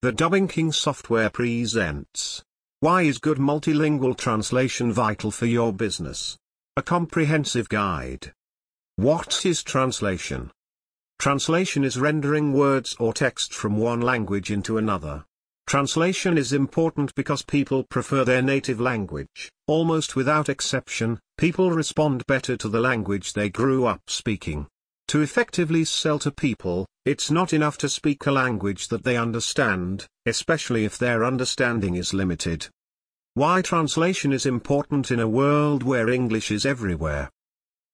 The Dubbing King software presents Why is good multilingual translation vital for your business? A comprehensive guide. What is translation? Translation is rendering words or text from one language into another. Translation is important because people prefer their native language. Almost without exception, people respond better to the language they grew up speaking. To effectively sell to people, it's not enough to speak a language that they understand, especially if their understanding is limited. Why translation is important in a world where English is everywhere.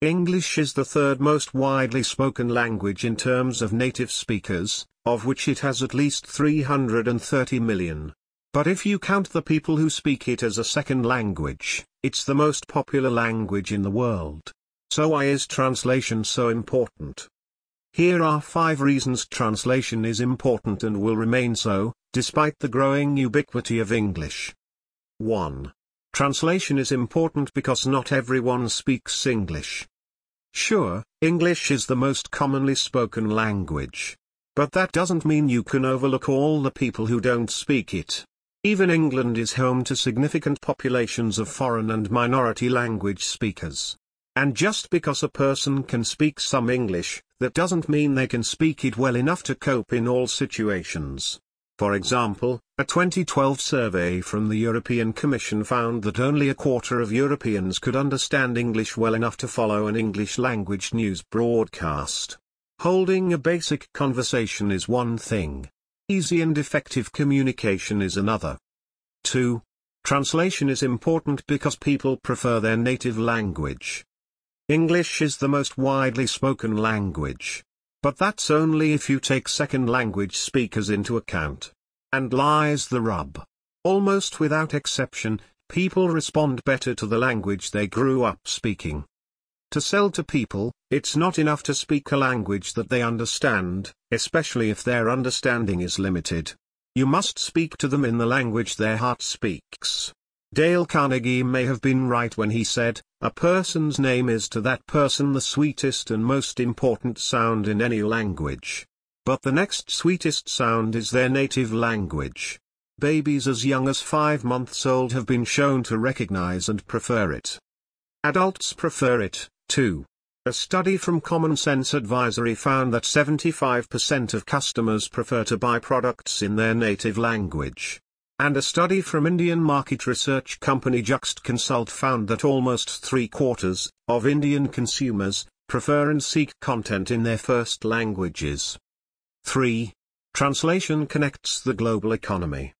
English is the third most widely spoken language in terms of native speakers, of which it has at least 330 million. But if you count the people who speak it as a second language, it's the most popular language in the world. So why is translation so important? Here are five reasons translation is important and will remain so, despite the growing ubiquity of English. 1. Translation is important because not everyone speaks English. Sure, English is the most commonly spoken language. But that doesn't mean you can overlook all the people who don't speak it. Even England is home to significant populations of foreign and minority language speakers. And just because a person can speak some English, that doesn't mean they can speak it well enough to cope in all situations. For example, a 2012 survey from the European Commission found that only a quarter of Europeans could understand English well enough to follow an English language news broadcast. Holding a basic conversation is one thing. Easy and effective communication is another. 2. Translation is important because people prefer their native language. English is the most widely spoken language. But that's only if you take second language speakers into account. And lies the rub. Almost without exception, people respond better to the language they grew up speaking. To sell to people, it's not enough to speak a language that they understand, especially if their understanding is limited. You must speak to them in the language their heart speaks. Dale Carnegie may have been right when he said, a person's name is to that person the sweetest and most important sound in any language. But the next sweetest sound is their native language. Babies as young as five months old have been shown to recognize and prefer it. Adults prefer it, too. A study from Common Sense Advisory found that 75% of customers prefer to buy products in their native language. And a study from Indian market research company Juxt Consult found that almost three quarters of Indian consumers prefer and seek content in their first languages. 3. Translation connects the global economy.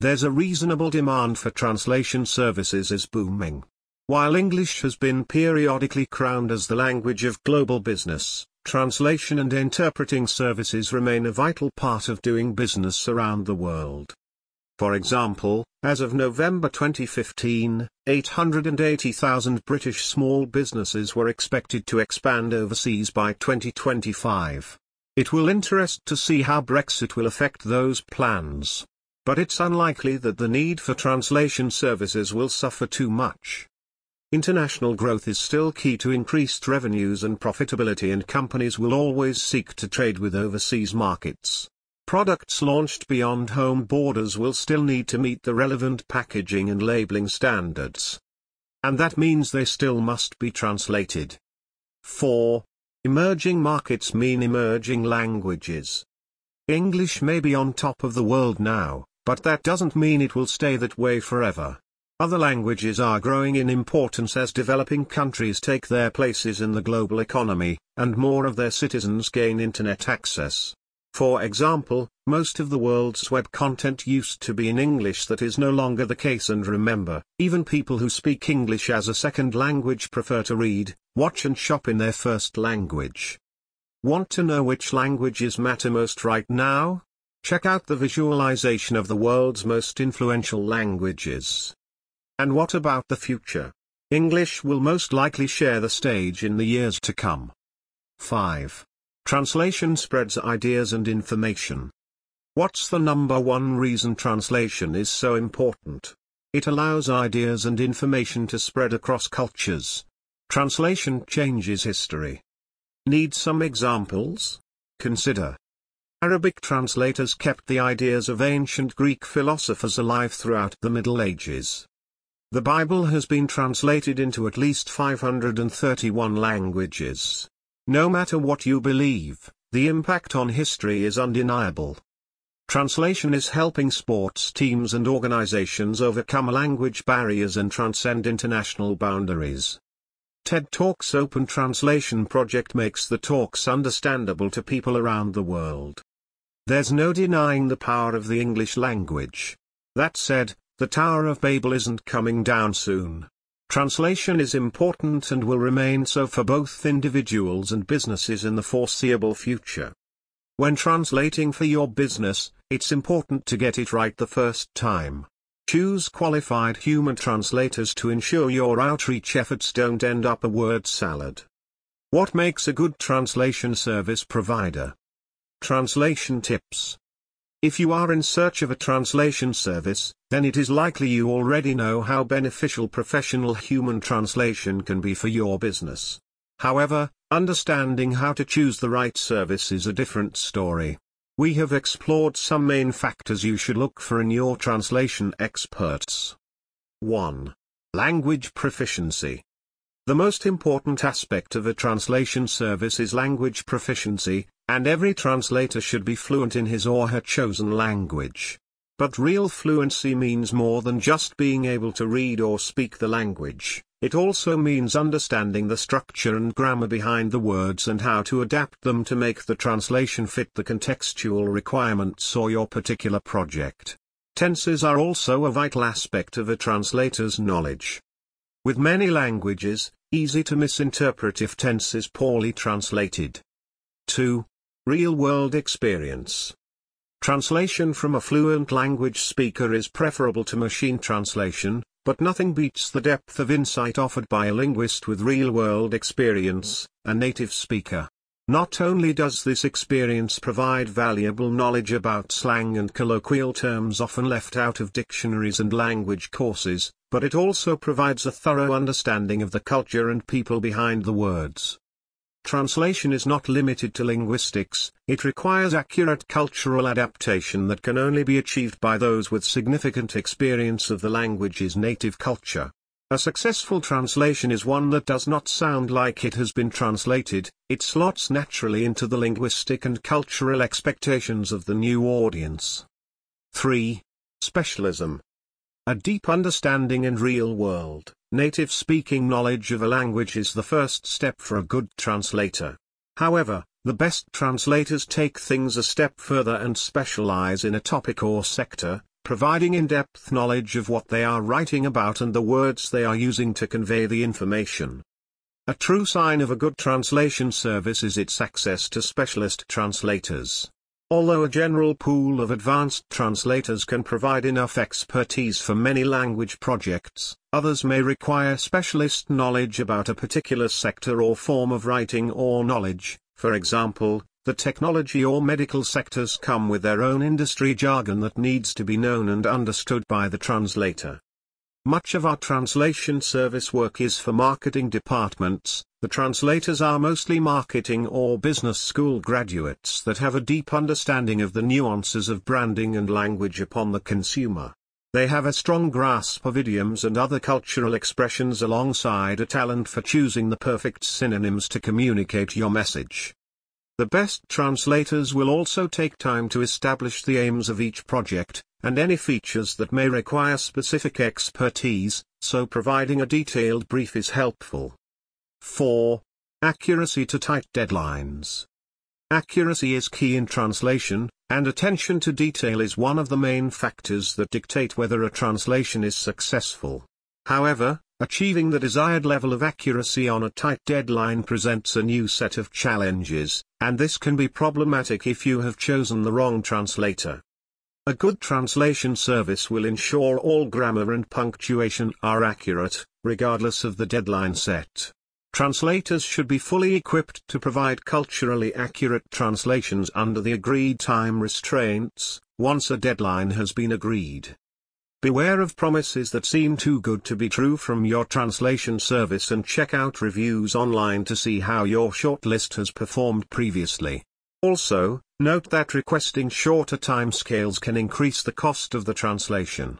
There's a reasonable demand for translation services is booming. While English has been periodically crowned as the language of global business, translation and interpreting services remain a vital part of doing business around the world. For example, as of November 2015, 880,000 British small businesses were expected to expand overseas by 2025. It will interest to see how Brexit will affect those plans. But it's unlikely that the need for translation services will suffer too much. International growth is still key to increased revenues and profitability and companies will always seek to trade with overseas markets. Products launched beyond home borders will still need to meet the relevant packaging and labeling standards. And that means they still must be translated. 4. Emerging markets mean emerging languages. English may be on top of the world now, but that doesn't mean it will stay that way forever. Other languages are growing in importance as developing countries take their places in the global economy, and more of their citizens gain internet access. For example, most of the world's web content used to be in English that is no longer the case and remember, even people who speak English as a second language prefer to read, watch and shop in their first language. Want to know which languages matter most right now? Check out the visualization of the world's most influential languages. And what about the future? English will most likely share the stage in the years to come. 5. Translation spreads ideas and information. What's the number one reason translation is so important? It allows ideas and information to spread across cultures. Translation changes history. Need some examples? Consider. Arabic translators kept the ideas of ancient Greek philosophers alive throughout the Middle Ages. The Bible has been translated into at least 531 languages. No matter what you believe, the impact on history is undeniable. Translation is helping sports teams and organizations overcome language barriers and transcend international boundaries. TED Talks Open Translation Project makes the talks understandable to people around the world. There's no denying the power of the English language. That said, the Tower of Babel isn't coming down soon. Translation is important and will remain so for both individuals and businesses in the foreseeable future. When translating for your business, it's important to get it right the first time. Choose qualified human translators to ensure your outreach efforts don't end up a word salad. What makes a good translation service provider? Translation Tips If you are in search of a translation service, then it is likely you already know how beneficial professional human translation can be for your business. However, understanding how to choose the right service is a different story. We have explored some main factors you should look for in your translation experts. 1. Language proficiency. The most important aspect of a translation service is language proficiency, and every translator should be fluent in his or her chosen language. But real fluency means more than just being able to read or speak the language, it also means understanding the structure and grammar behind the words and how to adapt them to make the translation fit the contextual requirements or your particular project. Tenses are also a vital aspect of a translator's knowledge. With many languages, easy to misinterpret if tense is poorly translated. 2. Real-world experience. Translation from a fluent language speaker is preferable to machine translation, but nothing beats the depth of insight offered by a linguist with real-world experience, a native speaker. Not only does this experience provide valuable knowledge about slang and colloquial terms often left out of dictionaries and language courses, but it also provides a thorough understanding of the culture and people behind the words. Translation is not limited to linguistics, it requires accurate cultural adaptation that can only be achieved by those with significant experience of the language's native culture. A successful translation is one that does not sound like it has been translated, it slots naturally into the linguistic and cultural expectations of the new audience. 3. Specialism. A deep understanding and real-world, native-speaking knowledge of a language is the first step for a good translator. However, the best translators take things a step further and specialize in a topic or sector, providing in-depth knowledge of what they are writing about and the words they are using to convey the information. A true sign of a good translation service is its access to specialist translators. Although a general pool of advanced translators can provide enough expertise for many language projects, others may require specialist knowledge about a particular sector or form of writing or knowledge, for example, the technology or medical sectors come with their own industry jargon that needs to be known and understood by the translator. Much of our translation service work is for marketing departments, the translators are mostly marketing or business school graduates that have a deep understanding of the nuances of branding and language upon the consumer. They have a strong grasp of idioms and other cultural expressions alongside a talent for choosing the perfect synonyms to communicate your message. The best translators will also take time to establish the aims of each project, and any features that may require specific expertise, so providing a detailed brief is helpful. 4. Accuracy to tight deadlines. Accuracy is key in translation, and attention to detail is one of the main factors that dictate whether a translation is successful. However, achieving the desired level of accuracy on a tight deadline presents a new set of challenges, and this can be problematic if you have chosen the wrong translator. A good translation service will ensure all grammar and punctuation are accurate, regardless of the deadline set. Translators should be fully equipped to provide culturally accurate translations under the agreed time restraints, once a deadline has been agreed. Beware of promises that seem too good to be true from your translation service and check out reviews online to see how your shortlist has performed previously. Also, note that requesting shorter timescales can increase the cost of the translation.